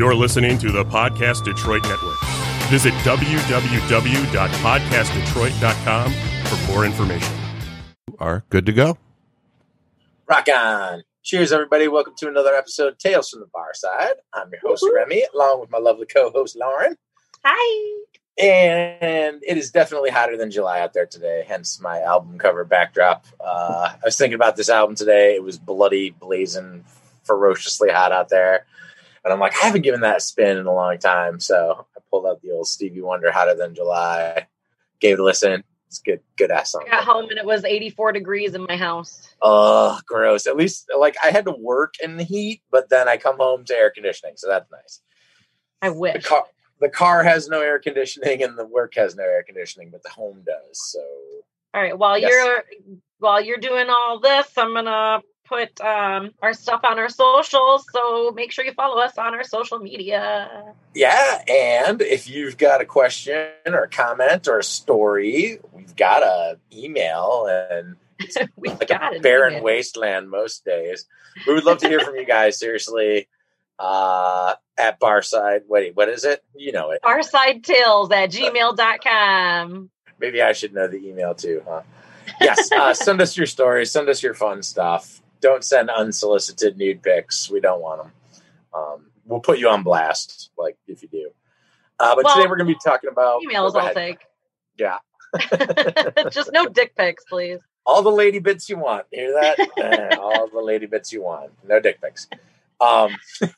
You're listening to the Podcast Detroit Network. Visit www.podcastdetroit.com for more information. Are good to go. Rock on. Cheers, everybody. Welcome to another episode of Tales from the Bar Side. I'm your host, Remy, along with my lovely co host, Lauren. Hi. And it is definitely hotter than July out there today, hence my album cover backdrop. Uh, I was thinking about this album today. It was bloody, blazing, ferociously hot out there. And I'm like, I haven't given that a spin in a long time. So I pulled out the old Stevie Wonder Hotter Than July, gave it a listen. It's good, good ass song. I got home and it was 84 degrees in my house. Oh, gross. At least, like, I had to work in the heat, but then I come home to air conditioning. So that's nice. I The wish. car, the car has no air conditioning and the work has no air conditioning, but the home does. So All right. While Yes. you're while you're doing all this, I'm gonna put um, our stuff on our socials. So make sure you follow us on our social media. Yeah, and if you've got a question or a comment or a story, we've got a email and We've like got a barren wasteland most days. We would love to hear from you guys. Seriously, uh, at Barside. Wait, what is it? You know it. Barsidetales at gmail.com. Maybe I should know the email too, huh? Yes. Uh, send us your stories. Send us your fun stuff. Don't send unsolicited nude pics. We don't want them. Um, we'll put you on blast, like if you do. Uh, but Well, today we're going to be talking about Emails Go I'll take. Yeah. Just no dick pics, please. all the lady bits you want. Hear that? Eh, all the lady bits you want. No dick pics. Um,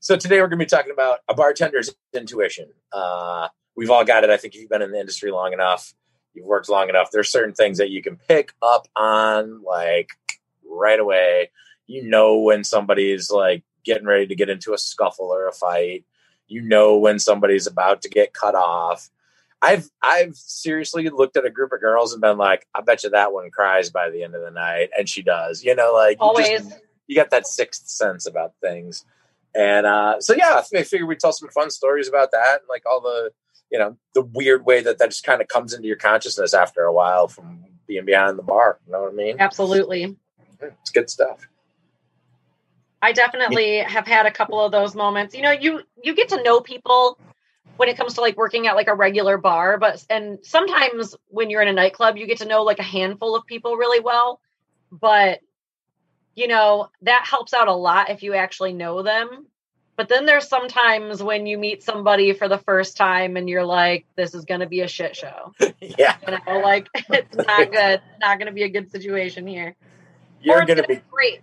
so today we're going to be talking about a bartender's intuition. Uh, we've all got it. I think if you've been in the industry long enough, you've worked long enough. There's certain things that you can pick up on like right away. You know when somebody's like getting ready to get into a scuffle or a fight. You know when somebody's about to get cut off. I've I've seriously looked at a group of girls and been like, I bet you that one cries by the end of the night, and she does. You know, like you just- Always. you got that sixth sense about things. And uh, so yeah, I figured we'd tell some fun stories about that, and like all the you know the weird way that that just kind of comes into your consciousness after a while from being behind the bar. You know what I mean? Absolutely. It's good stuff. I definitely have had a couple of those moments. You know, you you get to know people when it comes to like working at like a regular bar, but and sometimes when you're in a nightclub, you get to know like a handful of people really well. But you know, that helps out a lot if you actually know them. But then there's sometimes when you meet somebody for the first time and you're like, this is going to be a shit show. yeah, You know, like it's not good, It's not going to be a good situation here. You're gonna gonna be great.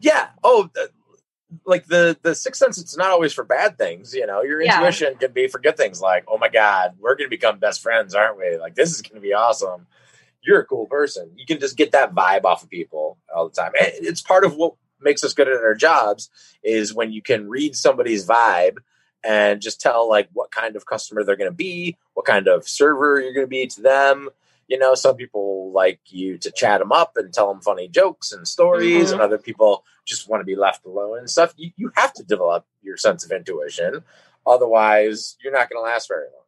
yeah. Oh, the, like the the sixth sense. It's not always for bad things. You know, your Yeah. intuition can be for good things. Like, oh my god, we're gonna become best friends, aren't we? Like, this is gonna be awesome. You're a cool person. You can just get that vibe off of people all the time. And it's part of what makes us good at our jobs is when you can read somebody's vibe and just tell like what kind of customer they're going to be, what kind of server you're going to be to them. You know, some people like you to chat them up and tell them funny jokes and stories, Mhm. and other people just want to be left alone and stuff. You, you have to develop your sense of intuition, otherwise, you're not going to last very long.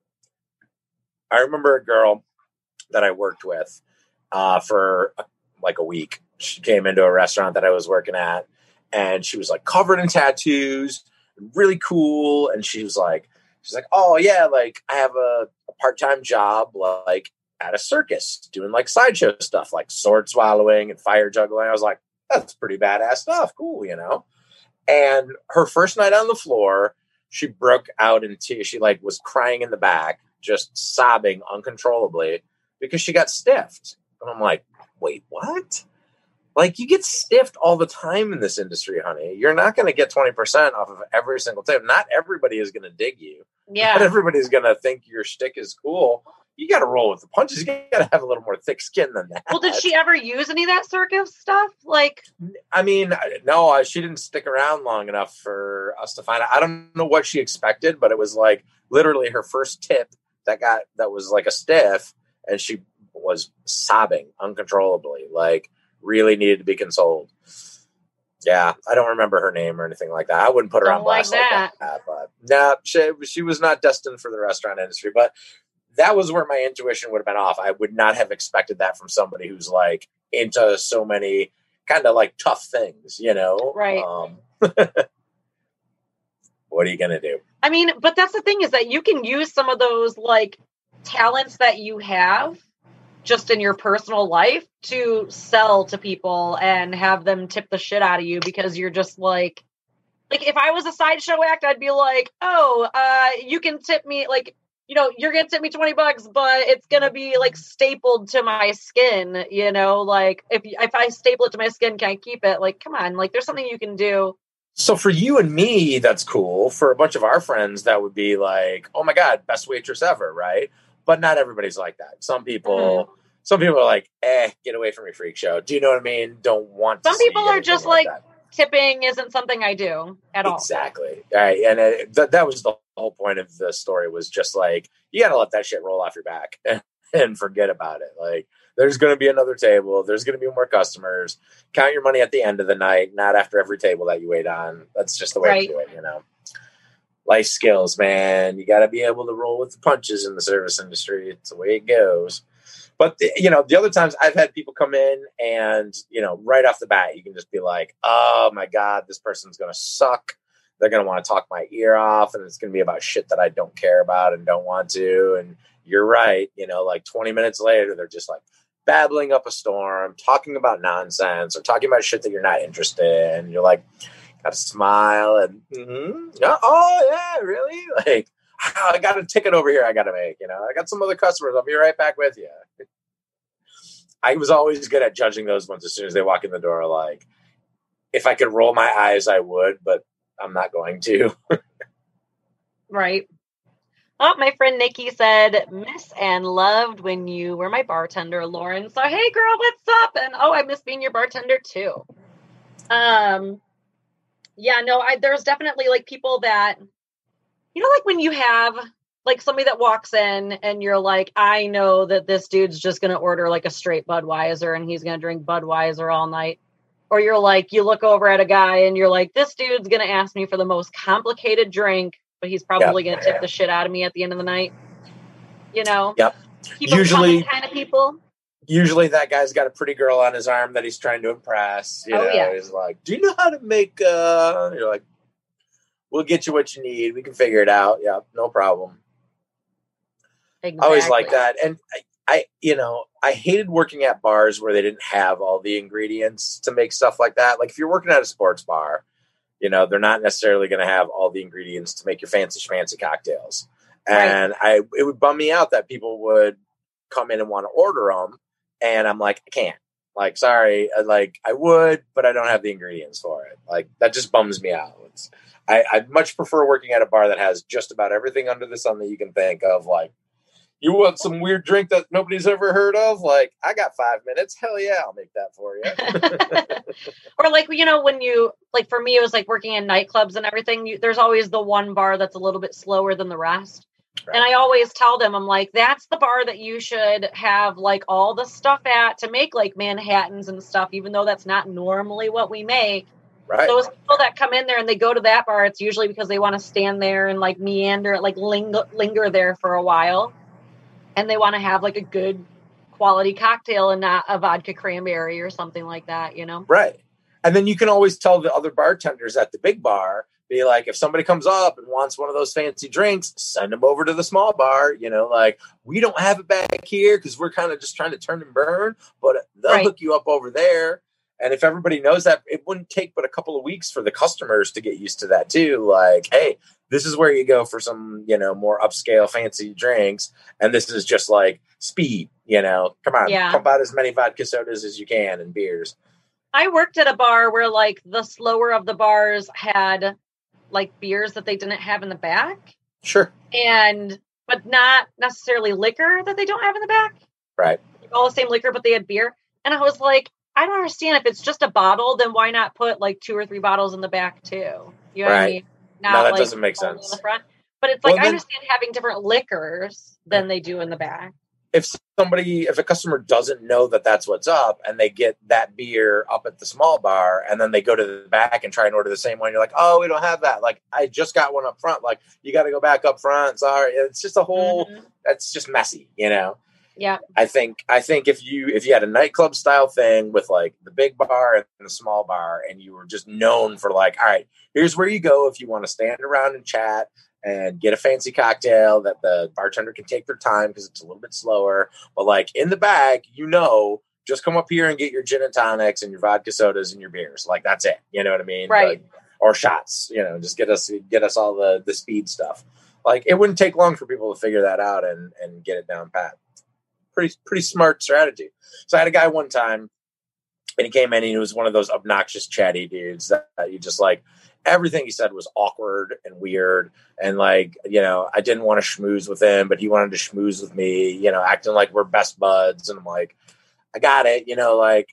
I remember a girl that I worked with uh, for like a week. She came into a restaurant that I was working at, and she was like covered in tattoos, really cool. And she was like, she's like, oh yeah, like I have a, a part time job, like at a circus, doing like sideshow stuff, like sword swallowing and fire juggling. I was like, that's pretty badass stuff, cool, you know. And her first night on the floor, she broke out into she like was crying in the back, just sobbing uncontrollably because she got stiffed. And I'm like, wait, what? Like you get stiffed all the time in this industry, honey. You're not going to get 20% off of every single time. Not everybody is going to dig you. Not Yeah. everybody's going to think your shtick is cool. You got to roll with the punches. You got to have a little more thick skin than that. Well, did she ever use any of that circus stuff? Like, I mean, no, she didn't stick around long enough for us to find out. I don't know what she expected, but it was like literally her first tip that got that was like a stiff, and she was sobbing uncontrollably, like really needed to be consoled. Yeah, I don't remember her name or anything like that. I wouldn't put her Don't on blast like that. that. but no, she, she was not destined for the restaurant industry. But that was where my intuition would have been off. I would not have expected that from somebody who's like into so many kind of like tough things, you know? Right. Um, What are you gonna do? I mean, but that's the thing is that you can use some of those like talents that you have just in your personal life to sell to people and have them tip the shit out of you because you're just like like if I was a sideshow act, I'd be like, oh, uh, you can tip me like you know, you're gonna tip me 20 bucks, but it's gonna be like stapled to my skin, you know, like if if I staple it to my skin, can I keep it? Like, come on, like there's something you can do. So for you and me, that's cool. For a bunch of our friends, that would be like, oh my god, best waitress ever, right? But not everybody's like that. Some people, mm-hmm. some people are like, eh, get away from me, freak show. Do you know what I mean? Don't want. Some people are just like, like tipping isn't something I do at all. Exactly. Right. And it, th- that was the whole point of the story was just like, you got to let that shit roll off your back and, and forget about it. Like, there's going to be another table. There's going to be more customers. Count your money at the end of the night, not after every table that you wait on. That's just the way right. to do it, you know? Life skills, man. You got to be able to roll with the punches in the service industry. It's the way it goes. But you know, the other times I've had people come in and you know, right off the bat, you can just be like, "Oh my god, this person's gonna suck. They're gonna want to talk my ear off, and it's gonna be about shit that I don't care about and don't want to." And you're right. You know, like 20 minutes later, they're just like babbling up a storm, talking about nonsense or talking about shit that you're not interested in. You're like, got to smile and, mm-hmm, oh yeah, really? Like, I got a ticket over here I got to make. You know, I got some other customers. I'll be right back with you. I was always good at judging those ones as soon as they walk in the door. Like, if I could roll my eyes, I would, but I'm not going to. right. Oh, my friend Nikki said, miss and loved when you were my bartender, Lauren. So, hey, girl, what's up? And oh, I miss being your bartender too. Um, yeah, no, I, there's definitely like people that you know, like when you have like somebody that walks in and you're like, I know that this dude's just going to order like a straight Budweiser and he's going to drink Budweiser all night. Or you're like, you look over at a guy and you're like, this dude's going to ask me for the most complicated drink, but he's probably yep. going to tip the shit out of me at the end of the night. You know? Yep. usually, kind of people. Usually, that guy's got a pretty girl on his arm that he's trying to impress. You oh, know, yeah. he's like, "Do you know how to make?" uh You're like, we'll get you what you need. We can figure it out. Yeah, no problem. Exactly. Always like that. And I, I, you know, I hated working at bars where they didn't have all the ingredients to make stuff like that. Like if you're working at a sports bar, you know, they're not necessarily going to have all the ingredients to make your fancy schmancy cocktails. And right. I, it would bum me out that people would come in and want to order them, and I'm like, I can't. Like, sorry, uh, like I would, but I don't have the ingredients for it. Like that just bums me out. It's, I, I'd much prefer working at a bar that has just about everything under the sun that you can think of. Like, you want some weird drink that nobody's ever heard of? Like, I got five minutes. Hell yeah, I'll make that for you. or like, you know, when you like for me, it was like working in nightclubs and everything. You, there's always the one bar that's a little bit slower than the rest. Right. And I always tell them, I'm like, that's the bar that you should have like all the stuff at to make like Manhattans and stuff, even though that's not normally what we make. Right. Those people that come in there and they go to that bar, it's usually because they want to stand there and like meander, like linger, linger there for a while, and they want to have like a good quality cocktail and not a vodka cranberry or something like that, you know? Right. And then you can always tell the other bartenders at the big bar, be like, if somebody comes up and wants one of those fancy drinks, send them over to the small bar. You know, like we don't have it back here because we're kind of just trying to turn and burn, but they'll right. hook you up over there. And if everybody knows that, it wouldn't take but a couple of weeks for the customers to get used to that too. Like, hey, this is where you go for some, you know, more upscale fancy drinks. And this is just like speed, you know, come on, yeah. pump out as many vodka sodas as you can and beers. I worked at a bar where like the slower of the bars had like beers that they didn't have in the back. Sure. And, but not necessarily liquor that they don't have in the back. Right. All the same liquor, but they had beer. And I was like, I don't understand if it's just a bottle, then why not put like two or three bottles in the back too? You know right. what I mean? Not no, that like doesn't make sense. The front. But it's like well, I understand having different liquors than they do in the back. If somebody, if a customer doesn't know that that's what's up, and they get that beer up at the small bar, and then they go to the back and try and order the same one, you're like, oh, we don't have that. Like I just got one up front. Like you got to go back up front. Sorry, it's just a whole. Mm-hmm. That's just messy, you know. Yeah. I think I think if you if you had a nightclub style thing with like the big bar and the small bar, and you were just known for like, all right, here's where you go if you want to stand around and chat and get a fancy cocktail that the bartender can take their time because it's a little bit slower. But like in the back, you know, just come up here and get your gin and tonics and your vodka sodas and your beers. Like that's it. You know what I mean? Right. Like, or shots. You know, just get us get us all the the speed stuff. Like it wouldn't take long for people to figure that out and and get it down pat. Pretty pretty smart strategy. So I had a guy one time, and he came in and he was one of those obnoxious chatty dudes that, that you just like everything he said was awkward and weird and like you know i didn't want to schmooze with him but he wanted to schmooze with me you know acting like we're best buds and i'm like i got it you know like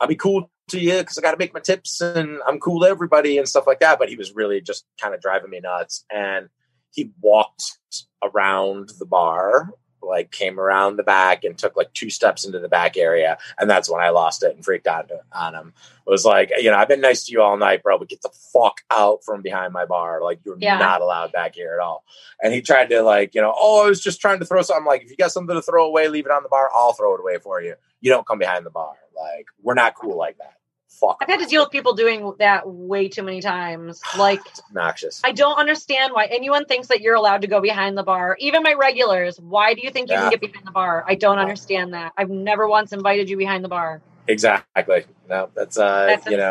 i'll be cool to you because i got to make my tips and i'm cool to everybody and stuff like that but he was really just kind of driving me nuts and he walked around the bar like came around the back and took like two steps into the back area and that's when i lost it and freaked out on him. It was like you know i've been nice to you all night bro but get the fuck out from behind my bar. Like you're Yeah. not allowed back here at all. And he tried to like you know oh i was just trying to throw something. Like if you got something to throw away leave it on the bar. I'll throw it away for you. You don't come behind the bar. Like we're not cool like that fuck I've had to deal with people doing that way too many times. Like, It's obnoxious I don't understand why anyone thinks that you're allowed to go behind the bar. Even my regulars. Why do you think you Yeah. can get behind the bar? I don't understand that. I've never once invited you behind the bar. exactly no that's uh That's you know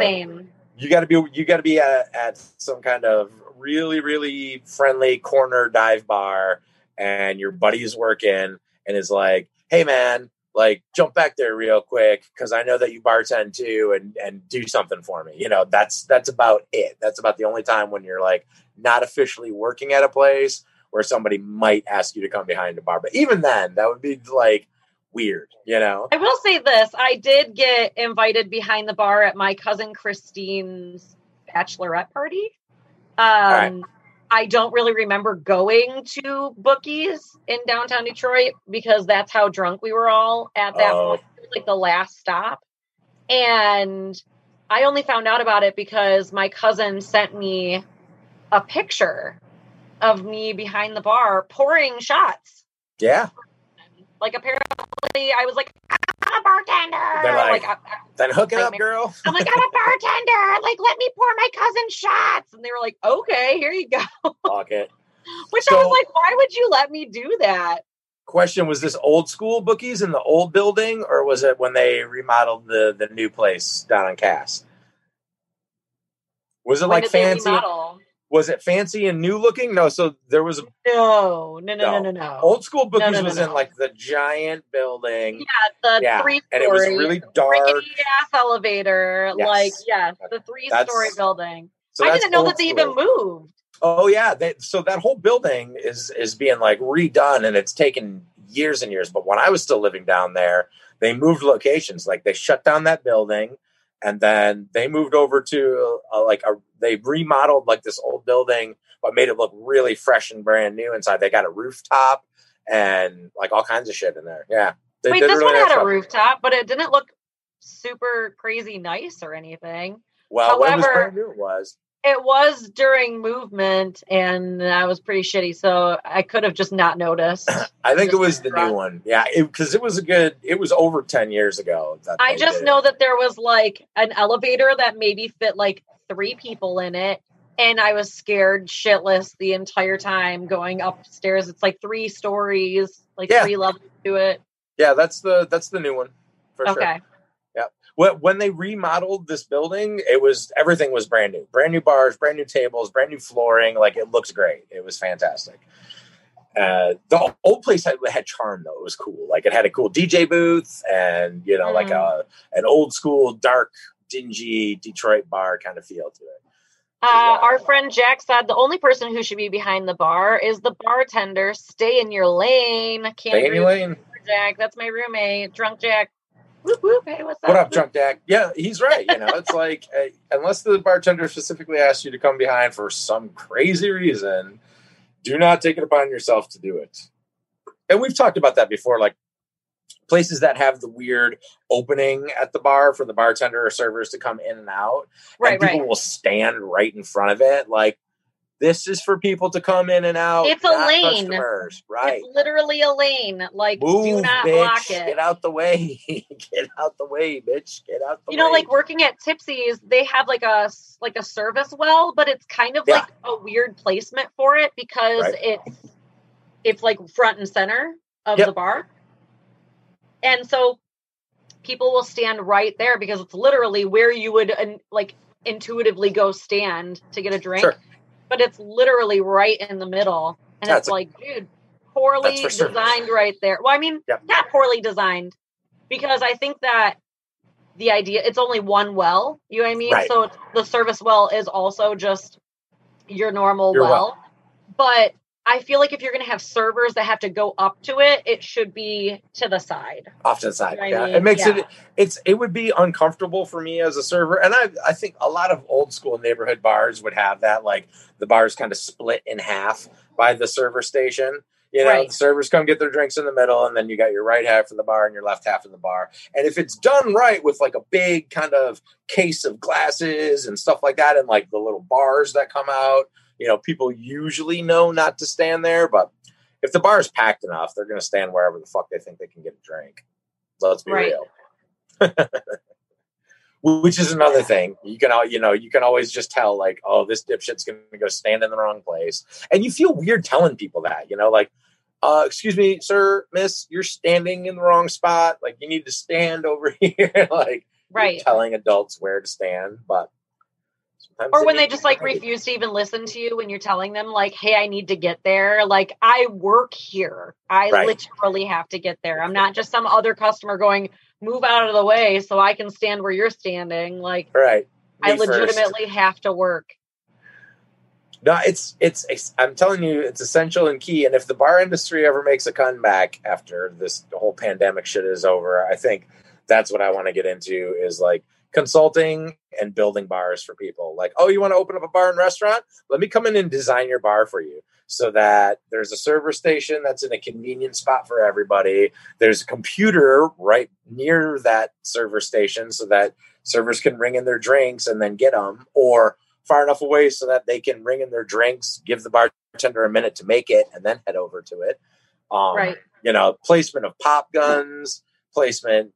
you got to be you got to be at, at some kind of really really friendly corner dive bar and your buddy's working and is like hey man like jump back there real quick because i know that you bartend too and and do something for me you know that's that's about it that's about the only time when you're like not officially working at a place where somebody might ask you to come behind a bar but even then that would be like weird you know I will say this: I did get invited behind the bar at my cousin Christine's bachelorette party. Um, right. I don't really remember going to Bookies in downtown Detroit because that's how drunk we were all at that Oh. point, It was like the last stop. And I only found out about it because my cousin sent me a picture of me behind the bar pouring shots. yeah Like apparently, I was like, "I'm a bartender." They're like, I, then hook it Like, up girl I'm like, "I'm a bartender." Like, let me pour my cousin shots, and they were like, "Okay, here you go." Fuck it Which I was like, "Why would you let me do that?" question was this old school bookies in the old building or was it when they remodeled the the new place down on cass was it When like fancy remodel? Was it fancy and new looking no so there was No, no, no, no, No. no, no. old school bookies no, no, was in like the giant building yeah, the yeah, three and it was really dark ass elevator. Yes. Like, yes, the three story building. so I didn't know that they even moved. oh yeah they, so that whole building is is being like redone and it's taken years and years but when i was still living down there they moved locations like they shut down that building and then they moved over to uh, like a they remodeled like this old building but made it look really fresh and brand new inside. They got a rooftop and like all kinds of shit in there. Yeah. They Wait, this really one nice had a rooftop, but it didn't look super crazy nice or anything. well when it was However- brand new it was It was during movement, and I was pretty shitty, so I could have just not noticed. i think it was the drunk. new one yeah because it, was a good it was over 10 years ago that I just it. know that there was like an elevator that maybe fit like three people in it. And I was scared shitless the entire time going upstairs. It's like three stories, like Yeah. three levels to it. Yeah, that's the that's the new one for sure. Okay. When when they remodeled this building, it was everything was brand new, brand new bars, brand new tables, brand new flooring. Like it looks great. It was fantastic. Uh, the old place had, had charm though. It was cool. Like it had a cool DJ booth and you know like a an old school dark dingy Detroit bar kind of feel to it. Uh, our friend Jack said the only person who should be behind the bar is the bartender. Stay in your lane. Can't Stay in your lane. Jack. That's my roommate, drunk Jack. Whoop, whoop. Hey, what's up? What up, drunk Jack? Yeah, he's right. You know, it's like uh, unless the bartender specifically asks you to come behind for some crazy reason, do not take it upon yourself to do it. And we've talked about that before, like places that have the weird opening at the bar for the bartender or servers to come in and out, Right, and people right. will stand right in front of it. Like this is for people to come in and out. It's a lane. customers. Right. It's literally a lane. Like, do not bitch. block it. Get out the way. Get out the way, bitch. Get out the way. you know, like working at Tipsy's, they have like a like a service well, but it's kind of Yeah. like a weird placement for it because Right. it's it's like front and center of Yep. the bar, and so people will stand right there because it's literally where you would like intuitively go stand to get a drink, Sure. But it's literally right in the middle, and That's it's a- like, dude, poorly designed right there. Well, I mean, Yep. not poorly designed because I think that the idea it's only one well. You know what I mean? Right. So it's, the service well is also just your normal Your well. well. But I feel like if you're going to have servers that have to go up to it, it should be to the side. off to the side. I yeah, mean, it makes yeah. it it's it would be uncomfortable for me as a server, and I I think a lot of old school neighborhood bars would have that. Like the bars kind of split in half by the server station. You know, Right. the servers come get their drinks in the middle, and then you got your right half of the bar and your left half of the bar. And if it's done right with like a big kind of case of glasses and stuff like that, and like the little bars that come out, you know, people usually know not to stand there. But if the bar is packed enough, they're going to stand wherever the fuck they think they can get a drink. Let's be Right. real. Which is another thing. You can, you know, you can always just tell, like, oh, this dipshit's going to go stand in the wrong place, and you feel weird telling people that. You know, like, uh, excuse me, sir, miss, you're standing in the wrong spot. Like, you need to stand over here. like, Right. telling adults where to stand, but sometimes Or when they just like right. refuse to even listen to you when you're telling them like, "Hey, I need to get there." Like, I work here. I Right. literally have to get there. I'm not just some other customer going, "Move out of the way so I can stand where you're standing." Like, right. I Me first. legitimately have to work. No, it's it's I'm telling you, it's essential and key. And if the bar industry ever makes a comeback after this whole pandemic shit is over, I think that's what I want to get into is like consulting and building bars for people. Like, oh, you want to open up a bar and restaurant? Let me come in and design your bar for you so that there's a server station that's in a convenient spot for everybody. There's a computer right near that server station so that servers can ring in their drinks and then get them, or far enough away so that they can ring in their drinks, give the bartender a minute to make it, and then head over to it. Um, Right. You know, placement of pop guns, placement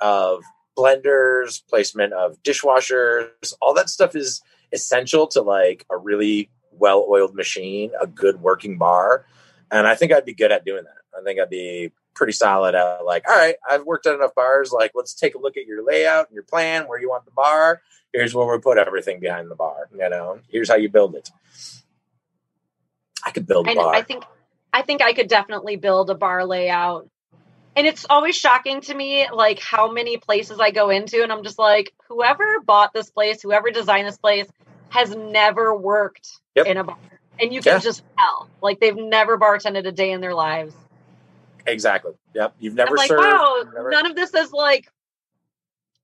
of blenders, placement of dishwashers, all that stuff is essential to like a really well oiled machine, a good working bar. And I think I'd be good at doing that. I think I'd be pretty solid at like, all right, I've worked at enough bars. Like, let's take a look at your layout and your plan, where you want the bar. Here's where we put everything behind the bar. You know, here's how you build it. I could build a I, bar. I think I think I could definitely build a bar layout. And it's always shocking to me like how many places I go into and I'm just like whoever bought this place, whoever designed this place has never worked Yep. in a bar. And you can Yeah. just tell. Like they've never bartended a day in their lives. exactly. Yep. You've never I'm like, served. wow, never- none of this is like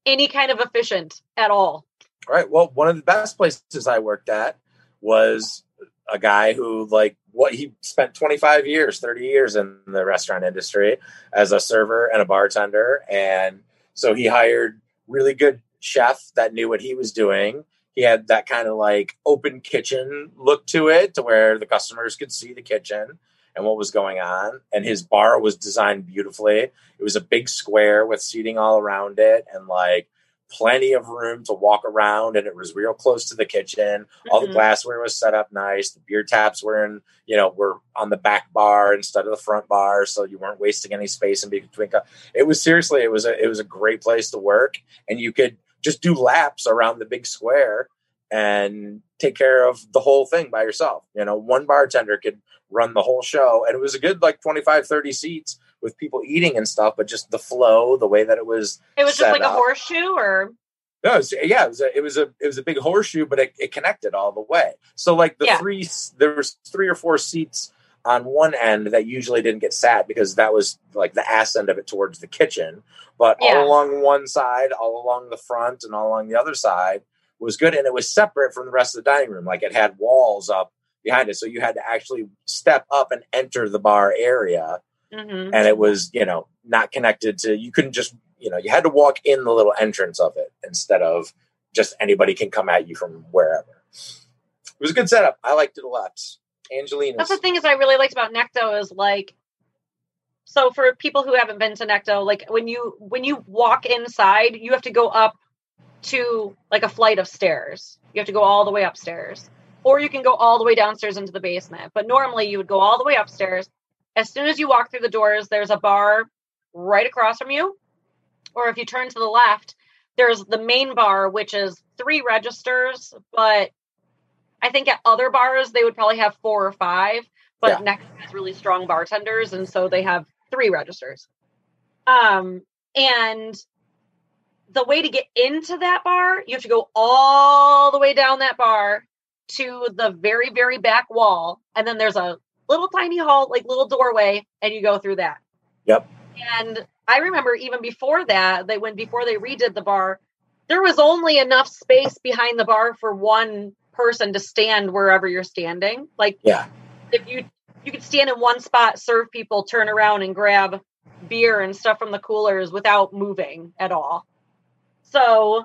any kind of efficient at all. All right. Well, one of the best places I worked at was a guy who, like, what he spent 25 years, 30 years in the restaurant industry as a server and a bartender. And so he hired really good chef that knew what he was doing. He had that kind of like open kitchen look to it to where the customers could see the kitchen and what was going on. And his bar was designed beautifully. It was a big square with seating all around it and like plenty of room to walk around and it was real close to the kitchen. All the Mhm. glassware was set up nice. The beer taps were in you know were on the back bar instead of the front bar so you weren't wasting any space in between it was seriously it was a it was a great place to work and you could just do laps around the big square and take care of the whole thing by yourself. You know one bartender could run the whole show and it was a good like 25 30 seats with people eating and stuff but just the flow the way that it was It was just like a horseshoe or no, it was, yeah, it was a it was a it was a big horseshoe, but it, it connected all the way. So like the Yeah. three there was three or four seats on one end that usually didn't get sat because that was like the ass end of it towards the kitchen. But Yeah. all along one side, all along the front, and all along the other side was good, and it was separate from the rest of the dining room. Like it had walls up behind it, so you had to actually step up and enter the bar area Mhm. and it was you know not connected to you couldn't just you know you had to walk in the little entrance of it instead of just anybody can come at you from wherever It was a good setup. I liked it a lot. Angelina. That's the thing is I really liked about Necto is like so for people who haven't been to Necto, like when you when you walk inside, you have to go up to like a flight of stairs. You have to go all the way upstairs. Or you can go all the way downstairs into the basement. But normally you would go all the way upstairs. As soon as you walk through the doors, there's a bar right across from you. Or if you turn to the left, there's the main bar, which is three registers, but I think at other bars they would probably have four or five. But Yeah. Necto has really strong bartenders, and so they have three registers. Um, and the way to get into that bar, you have to go all the way down that bar to the very, very back wall, and then there's a little tiny hall, like little doorway, and you go through that. Yep. And I remember even before that, they when before they redid the bar, there was only enough space behind the bar for one person to stand wherever you're standing. Like Yeah. if you you could stand in one spot, serve people, turn around and grab beer and stuff from the coolers without moving at all. So,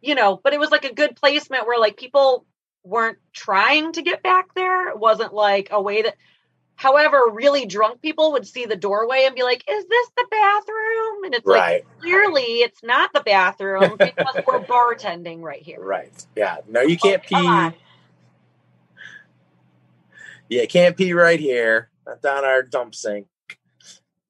you know, but it was like a good placement where like people weren't trying to get back there. It wasn't like a way that however, really drunk people would see the doorway and be like, Is this the bathroom? And it's like clearly it's not the bathroom because we're bartending right here. Right. Yeah. No, you oh can't Oh, pee. on. Yeah, can't pee right here. Not down our dump sink.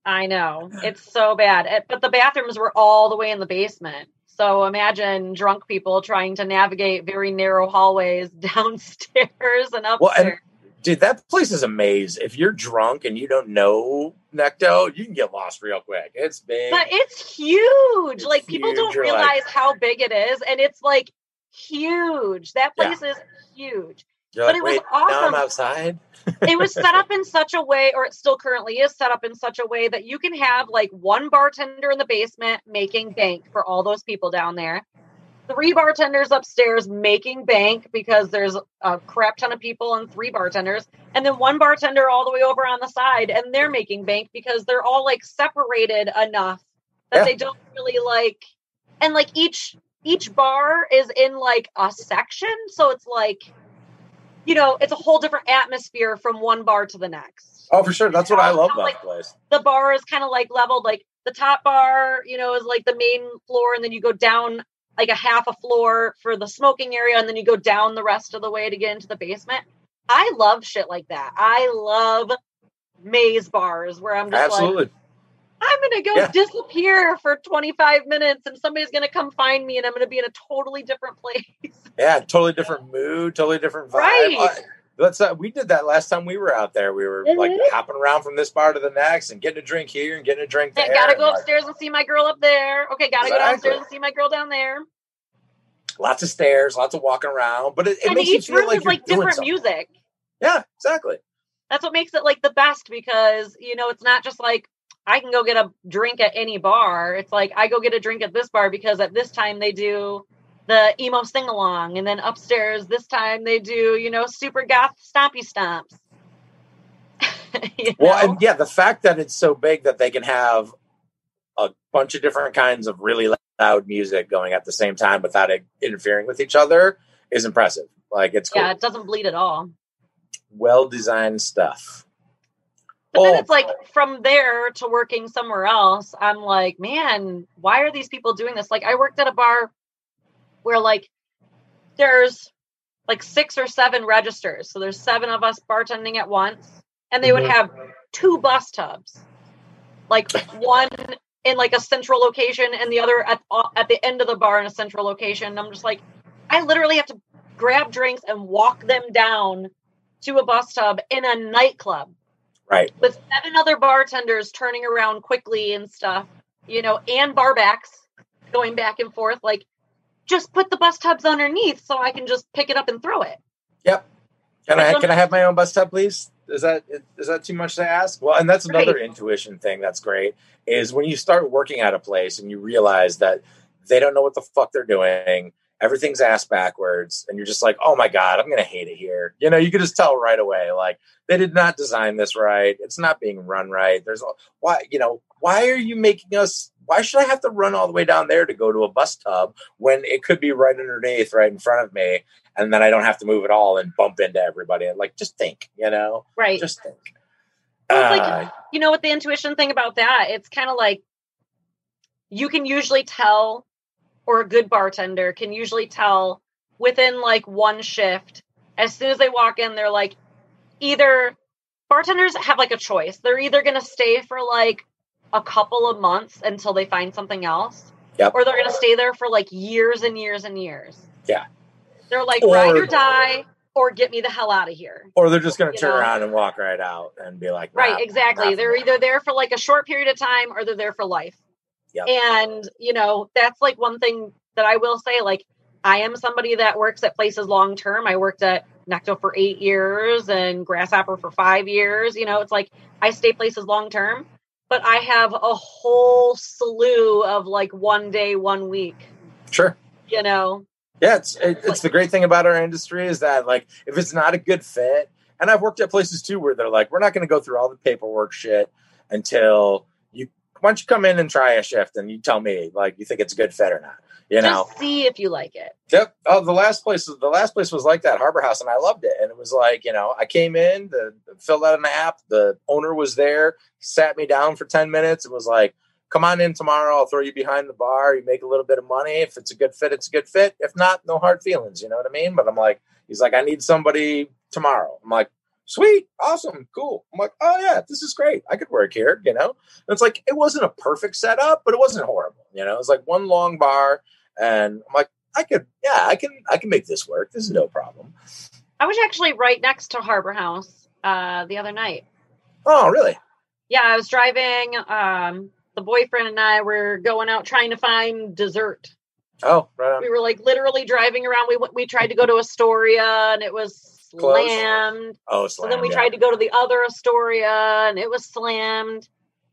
I know. It's so bad. It- But the bathrooms were all the way in the basement. So imagine drunk people trying to navigate very narrow hallways downstairs and upstairs. Well, and- Dude, that place is a maze. If you're drunk and you don't know Necto, you can get lost real quick. It's big. but it's huge. It's like people huge. don't You're realize like- how big it is. And it's like huge. That Yeah. place is huge. You're but like, it was wait, now I'm awesome. outside. it was set up in such a way, or it still currently is set up in such a way that you can have like one bartender in the basement making bank for all those people down there, three bartenders upstairs making bank because there's a crap ton of people and three bartenders, and then one bartender all the way over on the side, and they're making bank because they're all like separated enough that Yeah. they don't really like, and like each each bar is in like a section, so it's like you know, it's a whole different atmosphere from one bar to the next. Oh, for sure. That's what I love about Like- the place. The bar is kind of like leveled, like the top bar, you know, is like the main floor, and then you go down like a half a floor for the smoking area, and then you go down the rest of the way to get into the basement. I love shit like that. I love maze bars where I'm just like, I'm gonna go Yeah. disappear for 25 minutes, and somebody's gonna come find me, and I'm gonna be in a totally different place. Yeah, totally different mood, totally different vibe. Right. I- Let's. Uh, we did that last time we were out there. We were like Mhm. hopping around from this bar to the next, and getting a drink here and getting a drink there. Yeah, gotta and, go like, upstairs and see my girl up there. Okay, gotta go Exactly. downstairs and see my girl down there. lots of stairs, lots of walking around, but it, it and makes you each feel room like like different something. music. Yeah, exactly. That's what makes it like the best because you know it's not just like I can go get a drink at any bar. It's like I go get a drink at this bar because at this time they do the emo sing along, and then upstairs this time they do you know super goth stompy stomps. You Well, and yeah, the fact that it's so big that they can have a bunch of different kinds of really loud music going at the same time without it interfering with each other is impressive. Like it's cool. yeah, it doesn't bleed at all. well designed stuff. But then Oh. it's like from there to working somewhere else, I'm like, man, why are these people doing this? Like, I worked at a bar where, like, there's like six or seven registers. So there's seven of us bartending at once, and they would mm-hmm. have two bus tubs, like one in like a central location and the other at uh, at the end of the bar in a central location. And I'm just like, I literally have to grab drinks and walk them down to a bus tub in a nightclub Right. with seven other bartenders turning around quickly and stuff, you know, and barbacks going back and forth. Like, just put the bus tubs underneath so I can just pick it up and throw it. Yep. Can I I can I have my own bus tub, please? Is that is that too much to ask? Well, and that's another Right. intuition thing that's great is when you start working at a place and you realize that they don't know what the fuck they're doing. Everything's ass backwards, and you're just like, "Oh my god, I'm gonna hate it here." You know, you can just tell right away, like they did not design this right. It's not being run right. There's a- why, you know, why are you making us why should I have to run all the way down there to go to a bus tub when it could be right underneath, right in front of me, and then I don't have to move at all and bump into everybody? Like, just think, you know, Right. just think. Well, it's Uh, like, you know, what the intuition thing about that, it's kind of like you can usually tell, or a good bartender can usually tell within like one shift. As soon as they walk in, they're like, either bartenders have like a choice. They're either going to stay for like a couple of months until they find something else, Yep. or they're going to stay there for like years and years and years. Yeah. They're like, Or- ride or die, or get me the hell out of here. or they're just going to turn know? around and walk right out and be like, Right, exactly. They're either there for like a short period of time or they're there for life. Yep. And, you know, that's like one thing that I will say. Like, I am somebody that works at places long term. I worked at Necto for eight years and Grasshopper for five years. You know, it's like I stay places long term, but I have a whole slew of like one day, one week, Sure. you know. Yeah, it's it, it's the great thing about our industry is that like if it's not a good fit, and I've worked at places too where they're like, we're not going to go through all the paperwork shit until why don't you come in and try a shift and you tell me like you think it's a good fit or not. You know, Just see if you like it. Yep. Oh, the last place, the last place was like that, Harbor House, and I loved it. And it was like, you know, I came in, the filled out an app. The owner was there, sat me down for ten minutes, and was like, "Come on in tomorrow. I'll throw you behind the bar. You make a little bit of money. If it's a good fit, it's a good fit. If not, no hard feelings. You know what I mean?" But I'm like, he's like, "I need somebody tomorrow." I'm like. Sweet, awesome, cool. I'm like, oh yeah, this is great. I could work here, you know. And it's like it wasn't a perfect setup, but it wasn't horrible, you know. It was like one long bar, and I'm like, I could, yeah, I can, I can make this work. This is no problem. I was actually right next to Harbor House uh, the other night. Oh, really? yeah, I was driving. Um, the boyfriend and I were going out trying to find dessert. Oh, right on. We were like literally driving around. We went- we tried to go to Astoria and it was Closed. slammed. Oh, So then we tried to go to the other Astoria and it was slammed.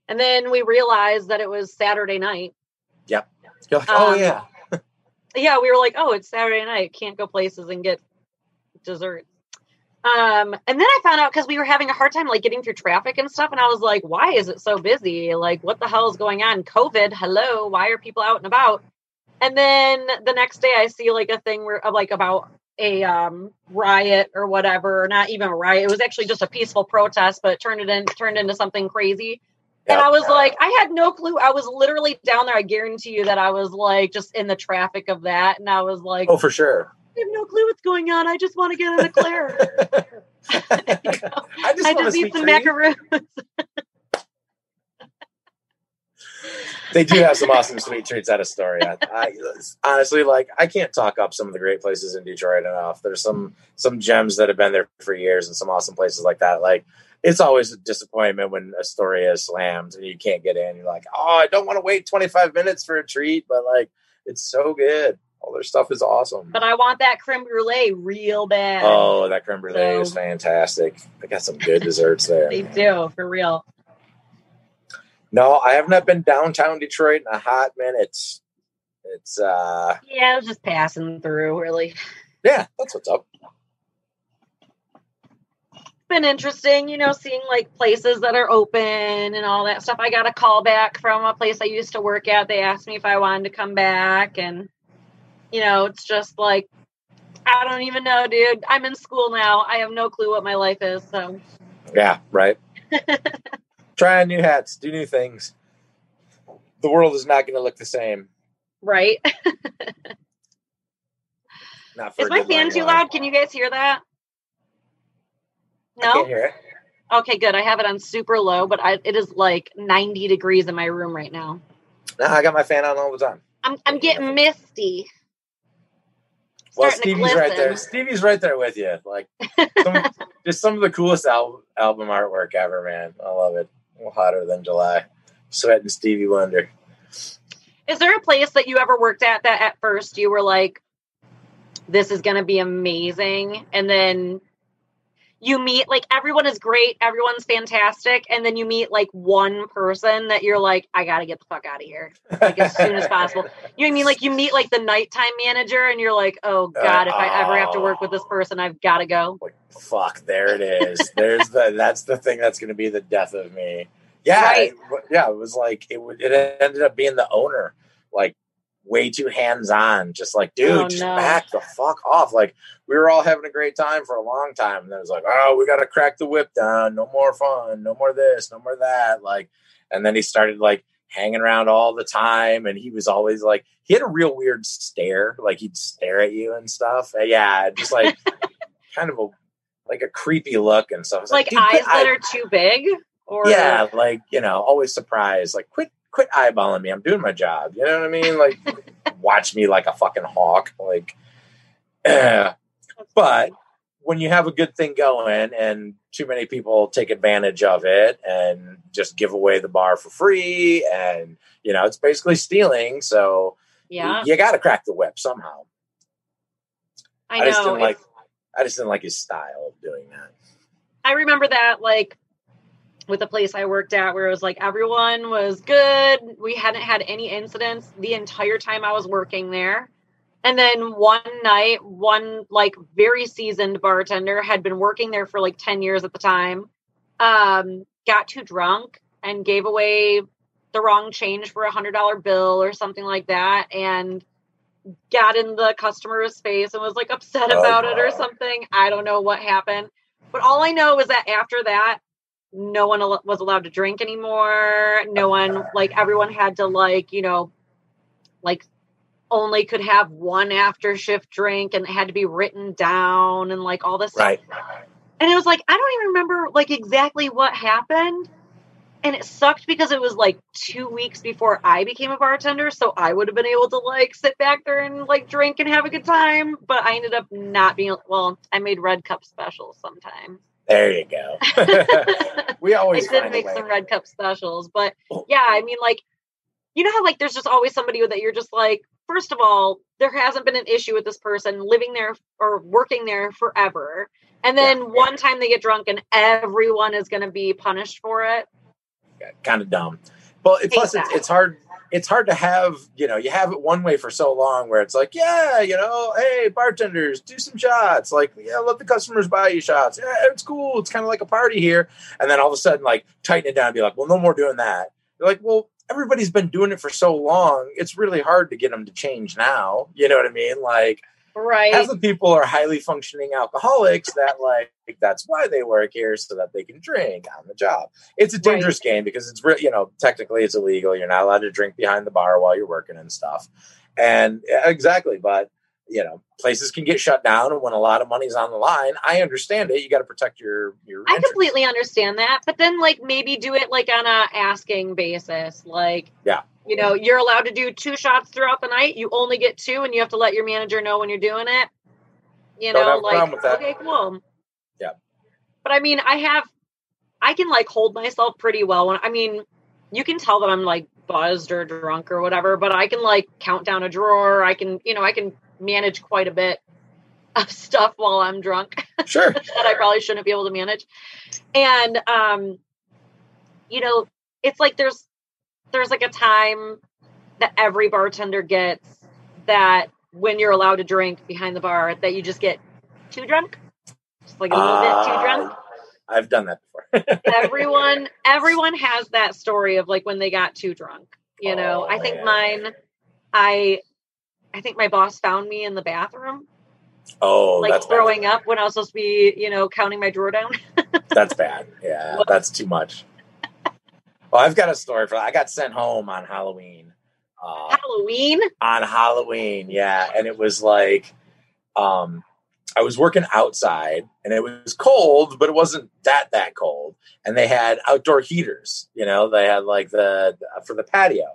And then we realized that it was Saturday night. You're like, oh um, yeah. Yeah, we were like, oh, it's Saturday night. Can't go places and get dessert. Um, and then I found out because we were having a hard time like getting through traffic and stuff, and I was like, why is it so busy? Like, what the hell is going on? COVID, hello, why are people out and about? And then the next day I see like a thing where of like about a um riot or whatever, or not even a riot. It was actually just a peaceful protest, but turned it in turned into something crazy. And I was like, I had no clue. I was literally down there. I guarantee you that I was like just in the traffic of that. And I was like, oh, for sure. I have no clue what's going on. I just want to get in the clear. I just, I just need some macaroons. They do have some awesome sweet treats at Astoria. I, honestly, like I can't talk up some of the great places in Detroit enough. There's some some gems that have been there for years, and some awesome places like that. Like it's always a disappointment when Astoria is slammed and you can't get in. You're like, oh, I don't want to wait 25 minutes for a treat, but like it's so good. All their stuff is awesome. But I want that creme brulee real bad. Oh, that creme brulee So- is fantastic. They got some good desserts there. They do, for real. No, I have not been downtown Detroit in a hot minute. It's it's uh Yeah, I was just passing through, really. yeah, that's what's up. been interesting, you know, seeing like places that are open and all that stuff. I got a call back from a place I used to work at. They asked me if I wanted to come back and you know, it's just like I don't even know, dude. I'm in school now. I have no clue what my life is, so Yeah, right. Try on new hats, do new things. The world is not going to look the same. right. Not for Is my fan too loud? Can you guys hear that? No? hear it. Okay, good. I have it on super low, but I, it is like 90 degrees in my room right now. No, I got my fan on all the time. I'm I'm getting misty. Well, Starting Stevie's right there. Stevie's right there with you. Like some, just some of the coolest al- album artwork ever, man. I love it. Hotter than July. Sweating Stevie Wonder. Is there a place that you ever worked at that at first you were like, this is going to be amazing? And then you meet, like, everyone is great, everyone's fantastic. And then you meet, like, one person that you're like, I got to get the fuck out of here. Like, as soon as possible. You know what I mean? Like, you meet, like, the nighttime manager, and you're like, oh, uh, God, if I ever have to work with this oh. person, I've got to go. Like, fuck, there it is. There's the that's the thing that's gonna be the death of me. Yeah, Right. it- yeah. It was like it. It ended up being the owner, like way too hands on. Just like, dude, Oh, just no. back the fuck off. Like we were all having a great time for a long time, and then it was like, oh, we got to crack the whip down. No more fun. No more this. No more that. Like, and then he started like hanging around all the time, and he was always like, he had a real weird stare. Like he'd stare at you and stuff. Uh, Yeah, just like kind of a like a creepy look and stuff. I was Like eyes that eye- are too big, or yeah, like you know, always surprised. Like, quit, quit eyeballing me. I'm doing my job. You know what I mean? Like, watch me like a fucking hawk. Like, but when you have a good thing going and too many people take advantage of it and just give away the bar for free, and you know, it's basically stealing. So yeah, you got to crack the whip somehow. I I, just didn't like. I just didn't like his style of doing that. I remember that like with the place I worked at where it was like everyone was good. We hadn't had any incidents the entire time I was working there. And then one night, one like very seasoned bartender had been working there for like 10 years at the time, um, got too drunk and gave away the wrong change for a hundred dollar bill or something like that. And got in the customer's face and was like upset Oh, about it or something. I don't know what happened. But all I know is that after that, no one al- was allowed to drink anymore. No oh, one, like, everyone had to, like, you know, like, only could have one after shift drink and it had to be written down and like all this stuff. Right. And it was like, I don't even remember like exactly what happened. And it sucked because it was like two weeks before I became a bartender. So I would have been able to like sit back there and like drink and have a good time. But I ended up not being, well, I made red cup specials sometimes. There you go. we I always did make some red cup specials. But Oh. yeah, I mean, like, you know how like there's just always somebody that you're just like, first of all, there hasn't been an issue with this person living there or working there forever. And then Yeah. one time they get drunk and everyone is going to be punished for it. kind of dumb. Well, plus it's, it's hard. It's hard to have you know you have it one way for so long where it's like yeah you know hey bartenders do some shots. Like yeah let the customers buy you shots. Yeah it's cool. It's kind of like a party here. And then all of a sudden like tighten it down and be like well no more doing that. You're like well everybody's been doing it for so long it's really hard to get them to change now. You know what I mean? Like Right. half the people are highly functioning alcoholics that like that's why they work here so that they can drink on the job it's a Right. dangerous game because it's real you know technically it's illegal you're not allowed to drink behind the bar while you're working and stuff and exactly but you know places can get shut down and when a lot of money's on the line i understand it you got to protect your your I interests. completely understand that, but then like maybe do it like on a asking basis. Like, Yeah. you know, you're allowed to do two shots throughout the night. You only get two, and you have to let your manager know when you're doing it. You Don't know, like problem with that. okay, cool. Yeah. But I mean, I have, I can like hold myself pretty well. When I mean, you can tell that I'm like buzzed or drunk or whatever, but I can like count down a drawer. I can, you know, I can manage quite a bit of stuff while I'm drunk sure that I probably shouldn't be able to manage. And um, you know, it's like there's there's like a time that every bartender gets that when you're allowed to drink behind the bar that you just get too drunk. Just like a little bit too drunk. Uh, i've done that before Everyone everyone has that story of like when they got too drunk. You know, Oh, I think man. mine I I think my boss found me in the bathroom, oh like that's bad. throwing up when I was supposed to be, you know, counting my drawer down. That's bad. Yeah, that's too much. Well, I've got a story for. I got sent home on Halloween. Uh, Halloween. on Halloween, yeah, and it was like, um, I was working outside, and it was cold, but it wasn't that that cold. And they had outdoor heaters. You know, they had like the for the patio,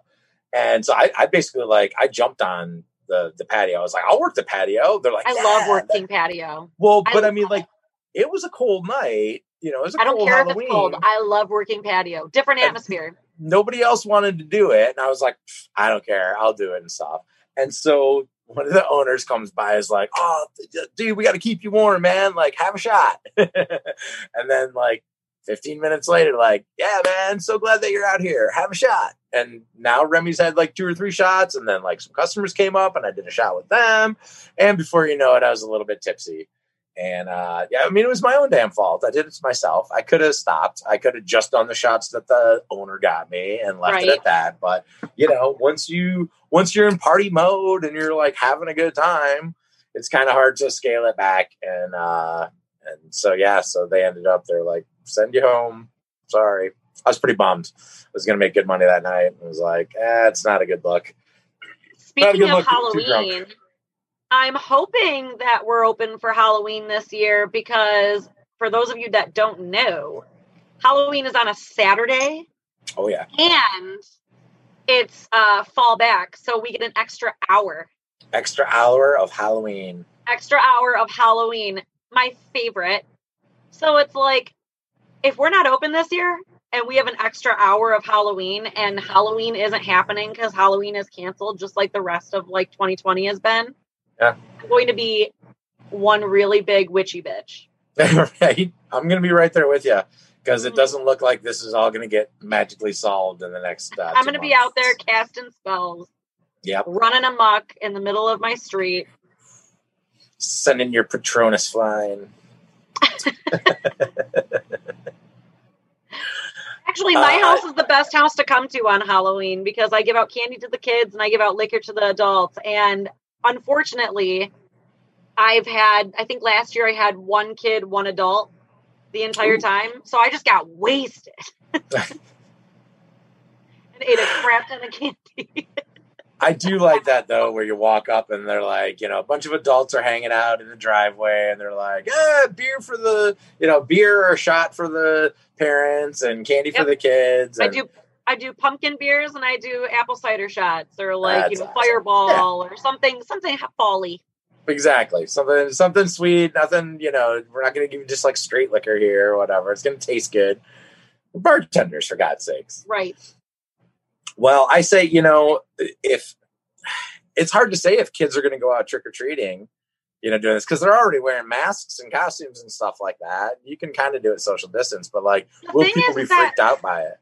and so I, I basically like I jumped on the the patio. I was like, I'll work the patio. They're like, I "Yeah, love that- working patio. Well, but I love mean, it. like, it was a cold night. You know, it was a I don't cold care Halloween. if it's cold. I love working patio. Different And- atmosphere. Nobody else wanted to do it, and I was like, I don't care. I'll do it and stuff. And so one of the owners comes by, is like, "Oh, dude, we got to keep you warm, man. Like, have a shot." and then like 15 minutes later, like, "Yeah, man, so glad that you're out here. Have a shot." And now Remy's had like two or three shots, and then like some customers came up, and I did a shot with them. And before you know it, I was a little bit tipsy. And uh, yeah, I mean, it was my own damn fault. I did it to myself. I could have stopped. I could have just done the shots that the owner got me and left it at that. But you know, once you once you're in party mode and you're like having a good time, it's kind of hard to scale it back. And uh, and so yeah, so they ended up they're like, send you home. Sorry, I was pretty bummed. I was gonna make good money that night. I was like, eh, it's not a good look. Speaking good of drunk. Halloween, I'm hoping that we're open for Halloween this year because for those of you that don't know, Halloween is on a Saturday Oh yeah, and it's uh fall back, so we get an extra hour. extra hour of Halloween. Extra hour of Halloween. My favorite. So it's like if we're not open this year and we have an extra hour of Halloween and Halloween isn't happening because Halloween is canceled just like the rest of like 2020 has been. Yeah. I'm going to be one really big witchy bitch. right? I'm going to be right there with you because it Mhm. doesn't look like this is all going to get magically solved in the next. Uh, I'm going to be out there casting spells, Yep. running amok in the middle of my street. Sending your Patronus flying. Actually, my Uh, house is the best house to come to on Halloween because I give out candy to the kids and I give out liquor to the adults. And unfortunately, I've had, I think last year I had one kid, one adult the entire Ooh. time. So I just got wasted and ate a crap ton of candy. I do like that though, where you walk up and they're like, you know, a bunch of adults are hanging out in the driveway and they're like, ah, beer for the, you know, beer or shot for the parents and candy for the kids. I do. I do pumpkin beers and I do apple cider shots or like you know awesome. fireball or something something folly. Exactly. Something something sweet, nothing, you know, we're not gonna give you just like straight liquor here or whatever. It's gonna taste good. We're bartenders, for God's sakes. Right. Well, I say, you know, if it's hard to say if kids are gonna go out trick or treating, you know, doing this because they're already wearing masks and costumes and stuff like that. You can kind of do it social distance, but like The will people be that- freaked out by it?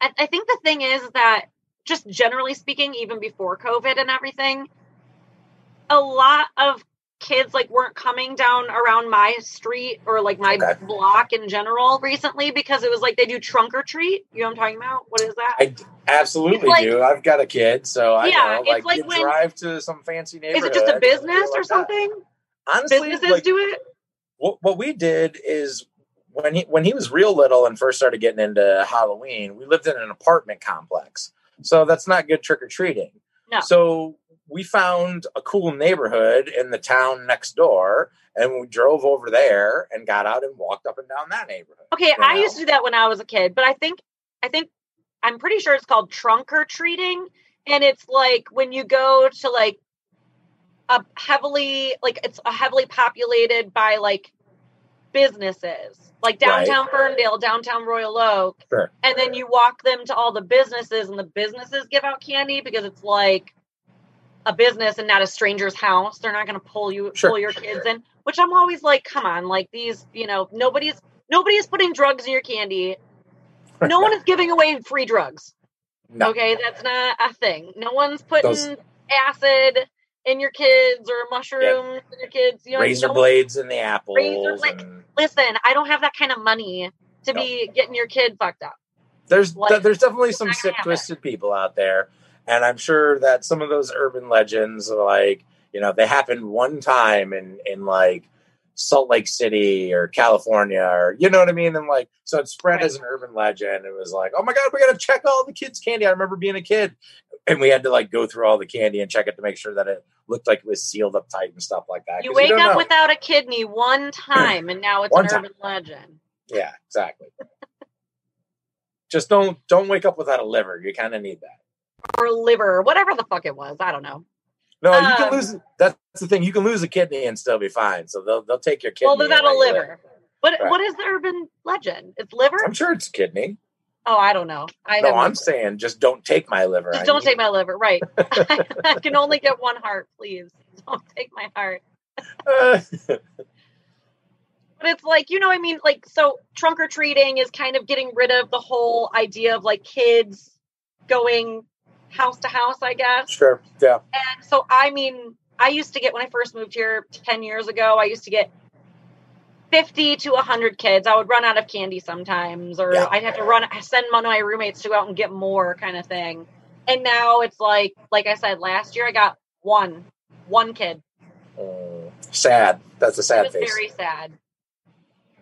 I, I think the thing is that just generally speaking, even before COVID and everything, a lot of kids like weren't coming down around my street or like my Okay. block in general recently because it was like they do trunk or treat. You know what I'm talking about? What is that? I absolutely like- do. I've got a kid, so I Yeah, know. it's Like, like you when- drive to some fancy neighborhood. is it just a business like or that. something? Honestly, Businesses like, do it? what, what we did is when he when he was real little and first started getting into Halloween, we lived in an apartment complex, so that's not good trick or treating. No. So we found a cool neighborhood in the town next door, and we drove over there and got out and walked up and down that neighborhood. Okay, you I used to do that when I was a kid, but I think I think I'm pretty sure it's called trunk or treating, and it's like when you go to like a heavily like it's a heavily populated by like businesses, like Right. downtown Ferndale, downtown Royal Oak, Sure. and then you walk them to all the businesses, and the businesses give out candy because it's like a business and not a stranger's house. They're not going to pull you Sure. pull your kids in, which I'm always like, come on, like these, you know, nobody's nobody is putting drugs in your candy. No one is giving away free drugs. No. Okay, that's not a thing. No one's putting Those- acid in your kids or mushrooms in your kids. You know, Razor no- blades in the apples. Razor and Listen, I don't have that kind of money to No. be getting your kid fucked up. there's Like, there's definitely some sick twisted people out there and i'm sure that some of those urban legends are like you know they happened one time in in like salt lake city or california or you know what i mean? And like so it spread as an urban legend. It was like oh my god we gotta check all the kids candy. I remember being a kid and we had to like go through all the candy and check it to make sure that it looked like it was sealed up tight and stuff like that You wake don't up know. without a kidney one time, and now it's One an time. urban legend. yeah exactly. Just don't don't wake up without a liver. You kind of need that Or liver, or whatever the fuck it was. I don't know. No, you can Um, lose. That's the thing. You can lose a kidney and still be fine. So they'll they'll take your kidney. well, a let you live. liver. What Right. what is the urban legend? It's liver? I'm sure it's kidney. oh, I don't know. I no, I'm saying just don't take my liver. just I don't need- take my liver. Right. I can only get one heart, please. Don't take my heart. Uh, But it's like, you know, I mean, like, so trunk or treating is kind of getting rid of the whole idea of like kids going house to house, I guess. sure. Yeah. And so, I mean, I used to get when I first moved here 10 years ago, I used to get 50 to 100 kids. I would run out of candy sometimes, or Yeah. I'd have to run, send one of my roommates to go out and get more kind of thing. And now it's like, like I said, last year I got one, one kid. Mm, sad. That's a sad face. very sad.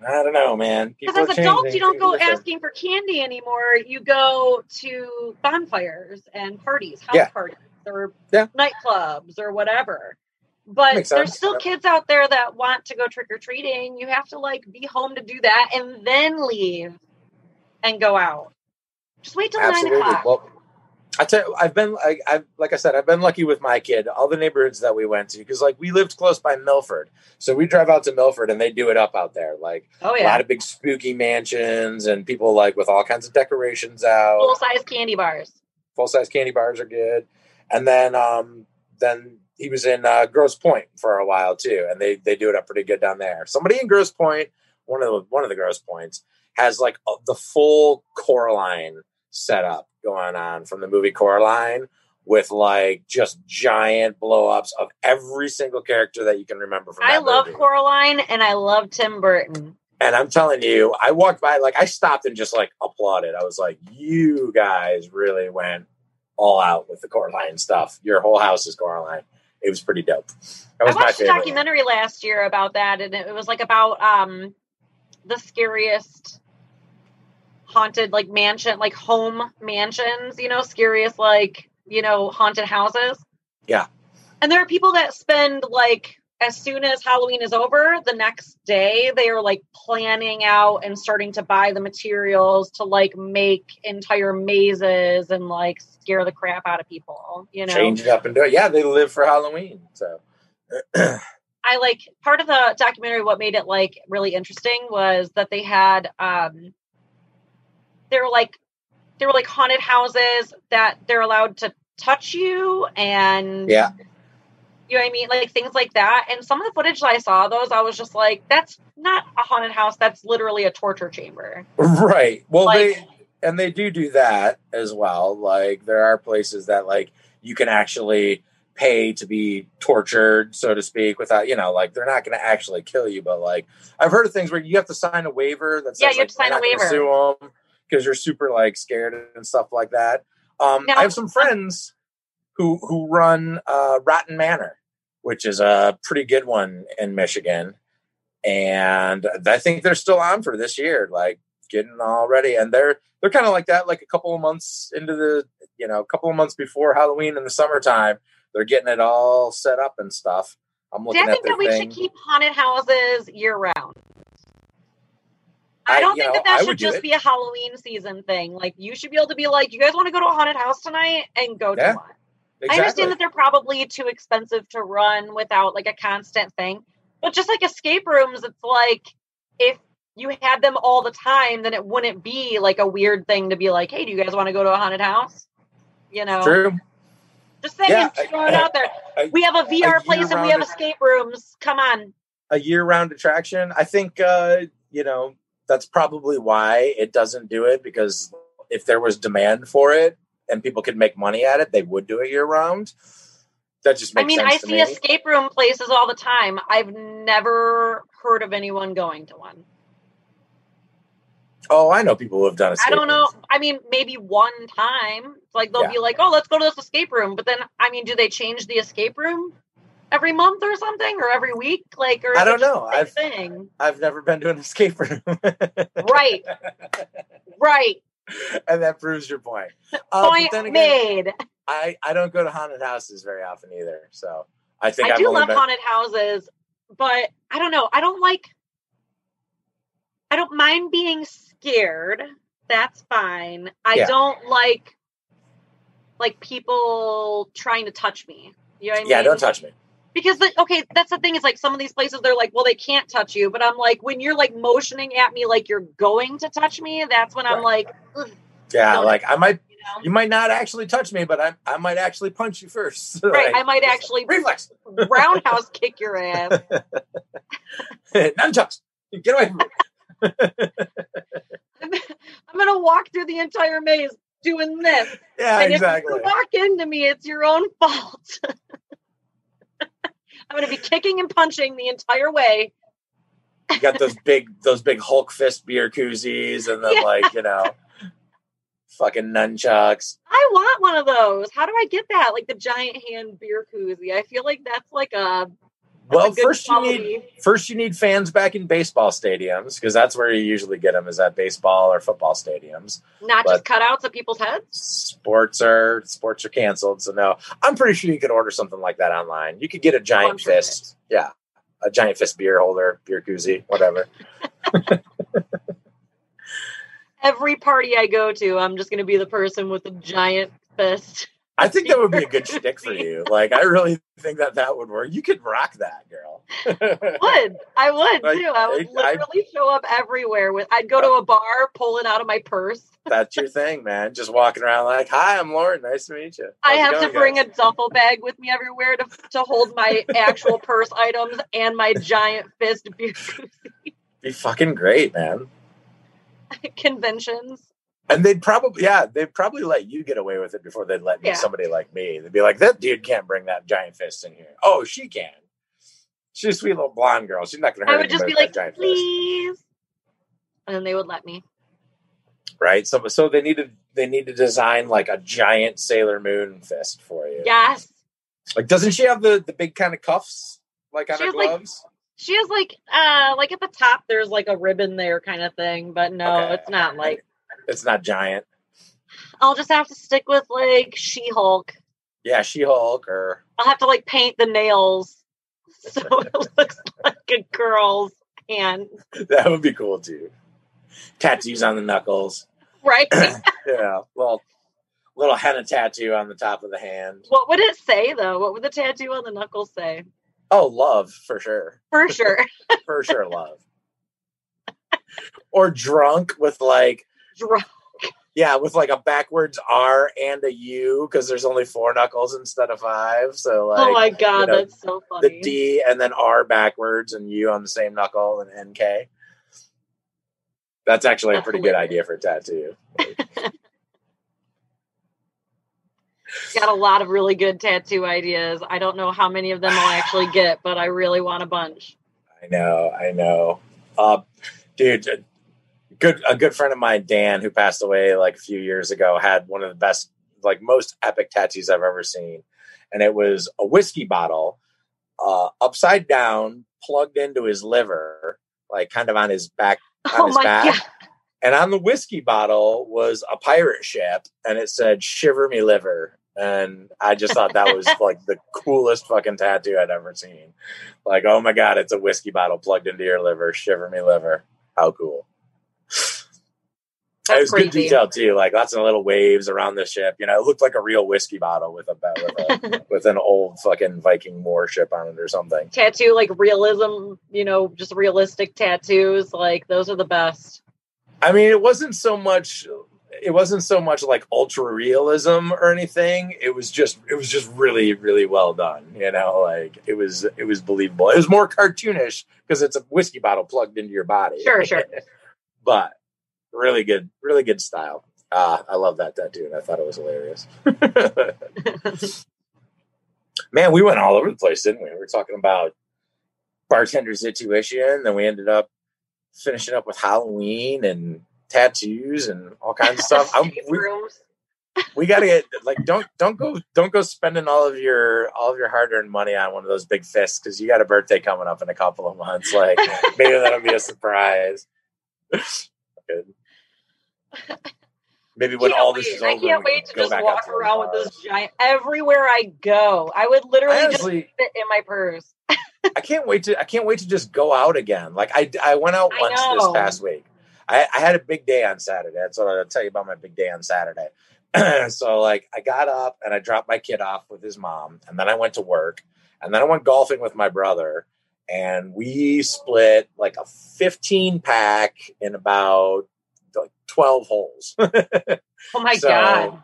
I don't know, man. Because as adults, you don't go different. asking for candy anymore. You go to bonfires and parties, house Yeah. parties, or Yeah. nightclubs, or whatever. But there's still kids out there that want to go trick or treating. You have to like be home to do that and then leave and go out. Just wait till Absolutely. nine o'clock. Well, I tell you, I've been, I, I've, like I said, I've been lucky with my kid. All the neighborhoods that we went to, because like we lived close by Milford, so we drive out to Milford and they do it up out there, like oh a lot of big spooky mansions and people like with all kinds of decorations out. full size candy bars. Full size candy bars are good, and then um, then he was in uh, Grosse Pointe for a while too, and they they do it up pretty good down there. Somebody in Grosse Pointe, one of the one of the Grosse Pointes, has like a, the full Coraline setup going on from the movie Coraline with like just giant blow ups of every single character that you can remember from. I love movie. Coraline and I love Tim Burton. And I'm telling you, I walked by, like, I stopped and just like applauded. I was like, you guys really went all out with the Coraline stuff. Your whole house is Coraline. It was pretty dope. That I watched a documentary last year about that, and it was like about um the scariest haunted like mansion, like home mansions. You know, scariest like you know haunted houses. Yeah. And there are people that spend like as soon as Halloween is over, the next day they are like planning out and starting to buy the materials to like make entire mazes and like scare the crap out of people. You know, Change it up and do it. Yeah, they live for Halloween. So, I like part of the documentary. What made it like really interesting was that they had um, they were like they were like haunted houses that they're allowed to touch you and yeah, you know what I mean, like things like that. And some of the footage that I saw, those I was just like, that's not a haunted house. That's literally a torture chamber. right. Well, Like- they and they do do that as well. Like, there are places that like you can actually pay to be tortured, so to speak, without you know, like they're not going to actually kill you, but like I've heard of things where you have to sign a waiver that says Yeah, you have like, to sign a waiver. sue them because you're super like scared and stuff like that. Um, Now- I have some friends who who run uh, Rotten Manor, which is a pretty good one in Michigan, and I think they're still on for this year, like getting all ready, and they're they're kind of like that, like a couple of months into the you know, a couple of months before Halloween in the summertime, they're getting it all set up and stuff. I'm See, looking I at think that we thing. should keep haunted houses year round. I I- don't you think know, that that I should just be a Halloween season thing. Like you should be able to be like, you guys want to go to a haunted house tonight and go Yeah, to one. I understand that they're probably too expensive to run without like a constant thing. But just like escape rooms, it's like if you had them all the time, then it wouldn't be like a weird thing to be like, hey, do you guys want to go to a haunted house? You know, True. just saying, Yeah, just throw it out there. I- We have a VR place and we have escape rooms. Come on. a year-round attraction. I think uh, you know that's probably why it doesn't do it because if there was demand for it and people could make money at it, they would do it year-round. That just makes I mean, I see me. escape room places all the time. I've never heard of anyone going to one. oh, I know people who have done I don't know. rooms. I mean, maybe one time. Like they'll Yeah. be like, "Oh, let's go to this escape room," but then, I mean, do they change the escape room every month or something, or every week? Like, or I don't know. I've- thing? I've never been to an escape room. Right, right. and that proves your point. Uh, Point again, made. I, I don't go to haunted houses very often either. So I think I I've do love been, haunted houses, but I don't know. I don't like. I don't mind being scared. That's fine. I Yeah. don't like like people trying to touch me. You know what I mean? Yeah, don't touch me. Because the, okay that's the thing is like some of these places they're like well they can't touch you but i'm like when you're like motioning at me like you're going to touch me that's when i'm Right. like Yeah, like I might you know you might not actually touch me, but I I might actually punch you first. right Like, i might actually reflex. roundhouse kick your ass Nunchucks. Get away from me. i'm gonna walk through the entire maze doing this Yeah, and exactly. if you walk into me it's your own fault i'm gonna be kicking and punching the entire way You got those big those big Hulk fist beer koozies, and then Yeah. like you know, fucking nunchucks. I want one of those. How do I get that? Like the giant hand beer koozie. I feel like that's like a Well, first you need first you need fans back in baseball stadiums because that's where you usually get them is at baseball or football stadiums. not but- just cutouts of people's heads. Sports are sports are canceled, so no. I'm pretty sure you could order something like that online. You could get a oh, giant Oh, sure fist, yeah, a giant fist beer holder, beer koozie, whatever. Every party I go to, I'm just going to be the person with the giant fist. I think that would be a good shtick for you. Like, I really think that that would work. You could rock that, girl. Would I would Like, too? I would I- I- literally show up everywhere with. I'd go to a bar, pull it out of my purse. That's your thing, man. Just walking around like, "Hi, I'm Lauren. Nice to meet you." I How's it have to bring guys?" a duffel bag with me everywhere to to hold my actual purse items and my giant fist beer Be fucking great, man. conventions. And they'd probably, yeah, they'd probably let you get away with it before they'd let me, Yeah. somebody like me. They'd be like, that dude can't bring that giant fist in here. Oh, she can. She's a sweet little blonde girl. She's not going to hurt I would just be anybody like, that fist, please, and then they would let me. right? So, so they need to they need to design like a giant Sailor Moon fist for you. Yes, Like, doesn't she have the the big kind of cuffs like on She her has, like, gloves? she has like uh like at the top. There's like a ribbon there, kind of thing. But no, Okay. it's not like. It's not giant. I'll just have to stick with like She Hulk. Yeah, She Hulk or I'll have to like paint the nails so it looks like a girl's hand, that would be cool too. Tattoos on the knuckles. right? Yeah, little little henna tattoo on the top of the hand. what would it say though? What would the tattoo on the knuckles say? Oh, love for sure, For sure, for sure, love. or drunk with like Drunk. yeah, with like a backwards R and a U because there's only four knuckles instead of five. So like oh my god, you know, that's so funny. the D and then R backwards and U on the same knuckle and NK. That's actually a That's pretty good idea for a tattoo. Got a lot of really good tattoo ideas. I don't know how many of them I'll actually get, but I really want a bunch. I know, I know. Uh, dude, a good a good friend of mine, Dan, who passed away like a few years ago, had one of the best, like most epic tattoos I've ever seen, and it was a whiskey bottle, uh, upside down, plugged into his liver, like kind of on his back, on Oh his back. god. And on the whiskey bottle was a pirate ship, and it said "Shiver me liver." And I just thought that was like the coolest fucking tattoo I'd ever seen. Like, oh my god, it's a whiskey bottle plugged into your liver. Shiver me liver. How cool! It That's was good detail too. Like lots of little waves around the ship. You know, it looked like a real whiskey bottle with a with, a, with an old fucking Viking warship on it or something. Tattoo like realism, you know, just realistic tattoos. Like those are the best. I mean, it wasn't so much. It wasn't so much like ultra realism or anything. It was just. It was just really, really well done. You know, like it was. It was believable. It was more cartoonish because it's a whiskey bottle plugged into your body. Sure, sure. but really good, really good style. Ah, I love that tattoo, and I thought it was hilarious. Man, we went all over the place, didn't we? We were talking about bartender's intuition, then we ended up finishing up with Halloween and tattoos and all kinds of stuff. I'm, we, we got to get like don't don't go don't go spending all of your all of your hard earned money on one of those big fists because you got a birthday coming up in a couple of months. Like maybe that'll be a surprise. Good. Maybe when all this wait. is over, I can't wait to just walk around with this giant everywhere I go. I would literally I just fit in my purse. I can't wait to I can't wait to just go out again. Like I I went out once this past week. I, I had a big day on Saturday. That's what I'll tell you about my big day on Saturday. so like I got up and I dropped my kid off with his mom, and then I went to work, and then I went golfing with my brother, and we split like a 15 pack in about 12 holes. Oh my So, god.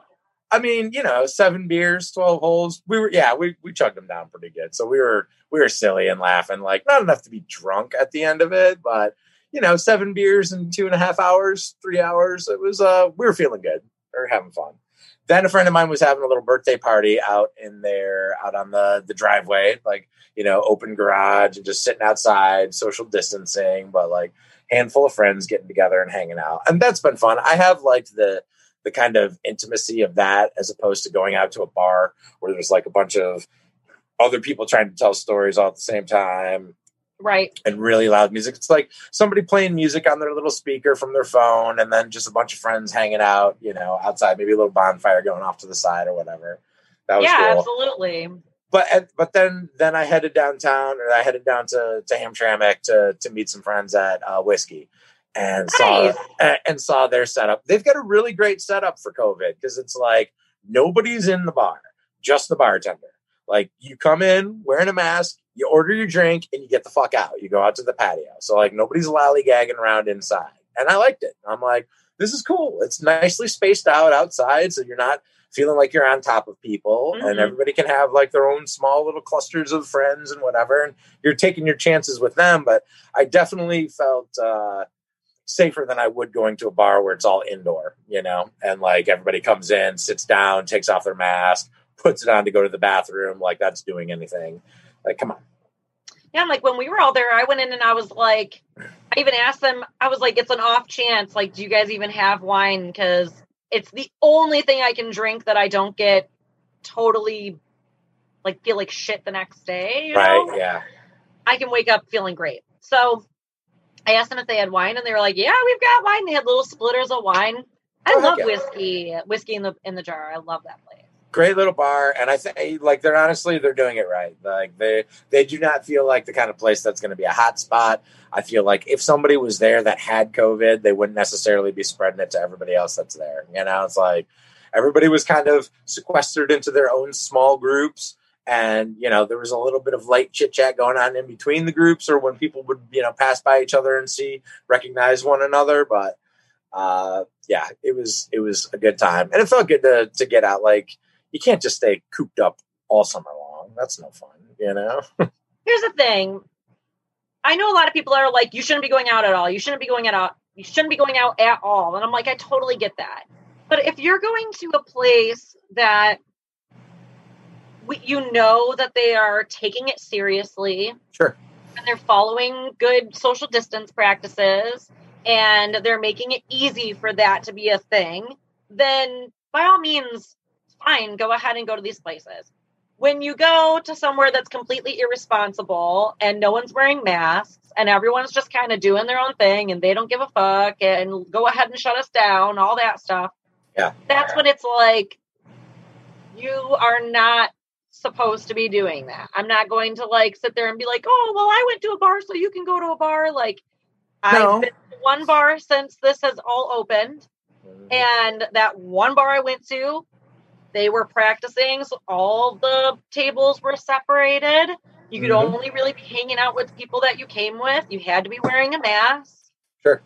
I mean, you know, seven beers, twelve holes. We were, yeah, we we chugged them down pretty good. So we were we were silly and laughing, like not enough to be drunk at the end of it, but you know, seven beers in two and a half hours, three hours. It was uh, we were feeling good. We were having fun. then a friend of mine was having a little birthday party out in there, out on the the driveway, like you know, open garage and just sitting outside, social distancing, but like handful of friends getting together and hanging out, and that's been fun. I have liked the the kind of intimacy of that as opposed to going out to a bar where there's like a bunch of other people trying to tell stories all at the same time Right. and really loud music. It's like somebody playing music on their little speaker from their phone, and then just a bunch of friends hanging out, you know, outside, maybe a little bonfire going off to the side or whatever. That was Yeah, cool. absolutely. But but then then I headed downtown, or I headed down to to Hamtramck to to meet some friends at uh, Whiskey, and saw Nice. and, and saw their setup. They've got a really great setup for COVID because it's like nobody's in the bar, just the bartender. Like you come in wearing a mask, you order your drink, and you get the fuck out. You go out to the patio. So like nobody's lollygagging around inside, and I liked it. I'm like, this is cool. It's nicely spaced out outside, so you're not feeling like you're on top of people, and Mhm. everybody can have like their own small little clusters of friends and whatever. And you're taking your chances with them. But I definitely felt. uh safer than I would going to a bar where it's all indoor, you know, and like everybody comes in, sits down, takes off their mask, puts it on to go to the bathroom, like that's doing anything. Like, come on. Yeah, and like when we were all there, I went in and I was like, I even asked them, I was like, it's an off chance. Like, do you guys even have wine? Because it's the only thing I can drink that I don't get totally like feel like shit the next day. You right? know? Yeah. I can wake up feeling great. So I asked them if they had wine, and they were like, "Yeah, we've got wine." They had little splitters of wine. I Oh, love whiskey, whiskey in the in the jar. I love that. Great little bar, and I think like they're honestly they're doing it right. Like they they do not feel like the kind of place that's going to be a hot spot. I feel like if somebody was there that had COVID, they wouldn't necessarily be spreading it to everybody else that's there. You know, it's like everybody was kind of sequestered into their own small groups. And you know there was a little bit of light chit chat going on in between the groups, or when people would you know pass by each other and see recognize one another. But uh, yeah, it was it was a good time, and it felt good to to get out. Like you can't just stay cooped up all summer long. That's no fun, you know. Here's the thing. I know a lot of people are like, you shouldn't be going out at all. You shouldn't be going out. You shouldn't be going out at all. And I'm like, I totally get that. But if you're going to a place that you know that they are taking it seriously Sure. and they're following good social distance practices and they're making it easy for that to be a thing, then by all means, fine, go ahead and go to these places. When you go to somewhere that's completely irresponsible and no one's wearing masks and everyone's just kind of doing their own thing and they don't give a fuck and go ahead and shut us down, all that stuff. Yeah. That's when it's like, you are not supposed to be doing that. I'm not going to like sit there and be like, oh, well, I went to a bar, so you can go to a bar. Like, No. I've been to one bar since this has all opened. Mm-hmm. And that one bar I went to, they were practicing, so all the tables were separated. You could Mhm. only really be hanging out with people that you came with. You had to be wearing a mask. Sure.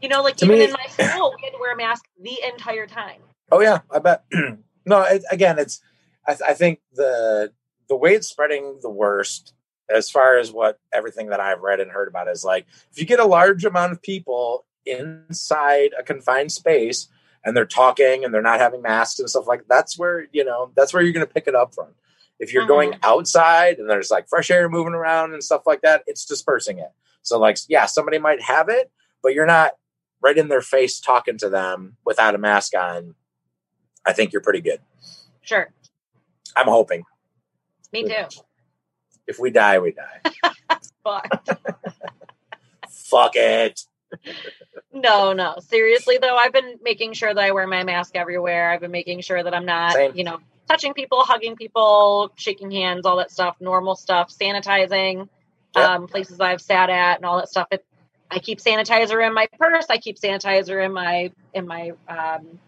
You know, like To even me- in my school, we had to wear a mask the entire time. Oh yeah, I bet. no, it, again, it's. I, I think the the way it's spreading the worst, as far as what everything that I've read and heard about, is like if you get a large amount of people inside a confined space and they're talking and they're not having masks and stuff like that's where you know that's where you're going to pick it up from. If you're Mhm. going outside and there's like fresh air moving around and stuff like that, it's dispersing it. So like, yeah, somebody might have it, but you're not right in their face talking to them without a mask on. I think you're pretty good. Sure. I'm hoping. Me too. If we die, we die. But Fuck it. No, no. Seriously though, I've been making sure that I wear my mask everywhere. I've been making sure that I'm not, Same. you know, touching people, hugging people, shaking hands, all that stuff, normal stuff, sanitizing, Yep. um, places I've sat at and all that stuff. It, I keep sanitizer in my purse. I keep sanitizer in my in my um,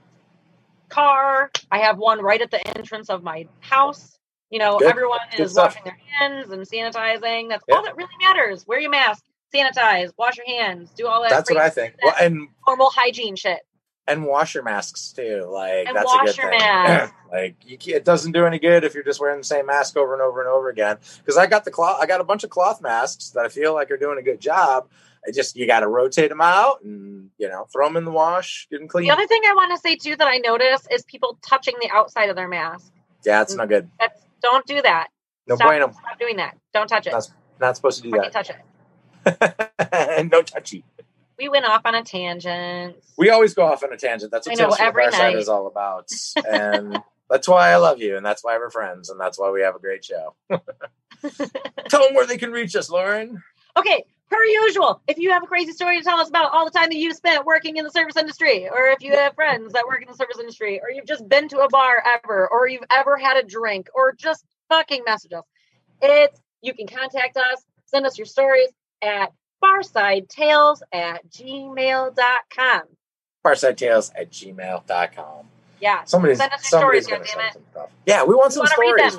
car. I have one right at the entrance of my house. You know, Good. everyone Good is stuff. washing their hands and sanitizing. That's Yep. all that really matters. Wear your mask, sanitize, wash your hands, do all that. That's what I think. Well, and normal hygiene shit. and wash your masks too. Like And that's wash a good your thing. mask. like you, can't- it doesn't do any good if you're just wearing the same mask over and over and over again. Because I got the cloth, I got a bunch of cloth masks that I feel like are doing a good job. I just you got to rotate them out and you know throw them in the wash, get them clean. The other thing I want to say too that I notice is people touching the outside of their mask. yeah, it's not good. That's don't do that. No stop, bueno. stop doing that. Don't touch it. That's Not supposed to do Fucking that. touch it. no touchy. We went off on a tangent. We always go off on a tangent. That's what I know, Tales from the every Side night. is all about. And that's why I love you, and that's why we're friends, and that's why we have a great show. Tell them where they can reach us, Lauren. Okay, per usual, if you have a crazy story to tell us about all the time that you spent working in the service industry, or if you have friends that work in the service industry, or you've just been to a bar ever, or you've ever had a drink, or just fucking message us, it's you can contact us, send us your stories at barsidetales at gmail.com. BarsideTales at gmail.com. Yeah. Somebody's, Send us somebody's stories, gonna send some stuff. Yeah, we want We some stories.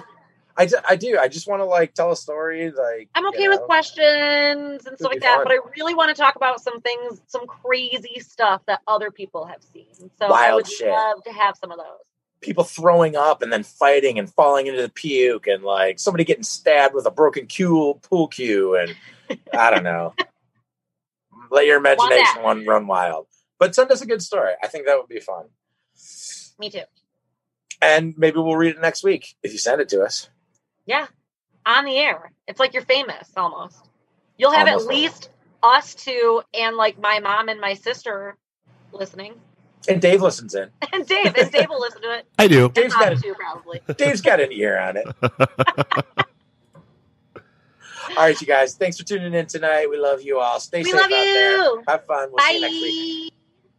I, I do. I just want to like tell a story. Like I'm you okay with know. questions and stuff like that, fun. but I really want to talk about some things, some crazy stuff that other people have seen. So I Wild would shit. love to have some of those. people throwing up and then fighting and falling into the puke and like somebody getting stabbed with a broken cue, pool cue and I don't know. Let your imagination one run wild. But send us a good story. I think that would be fun. Me too. And maybe we'll read it next week if you send it to us. Yeah. On the air. It's like you're famous almost. You'll have Almost. at least us two and like my mom and my sister listening. And Dave listens in. And Dave. And Dave will listen to it. I do. Dave's got mom it. too, probably. Dave's got an ear on it. All right, you guys. Thanks for tuning in tonight. We love you all. Stay We safe out there. Have fun. We'll see you next week. Bye.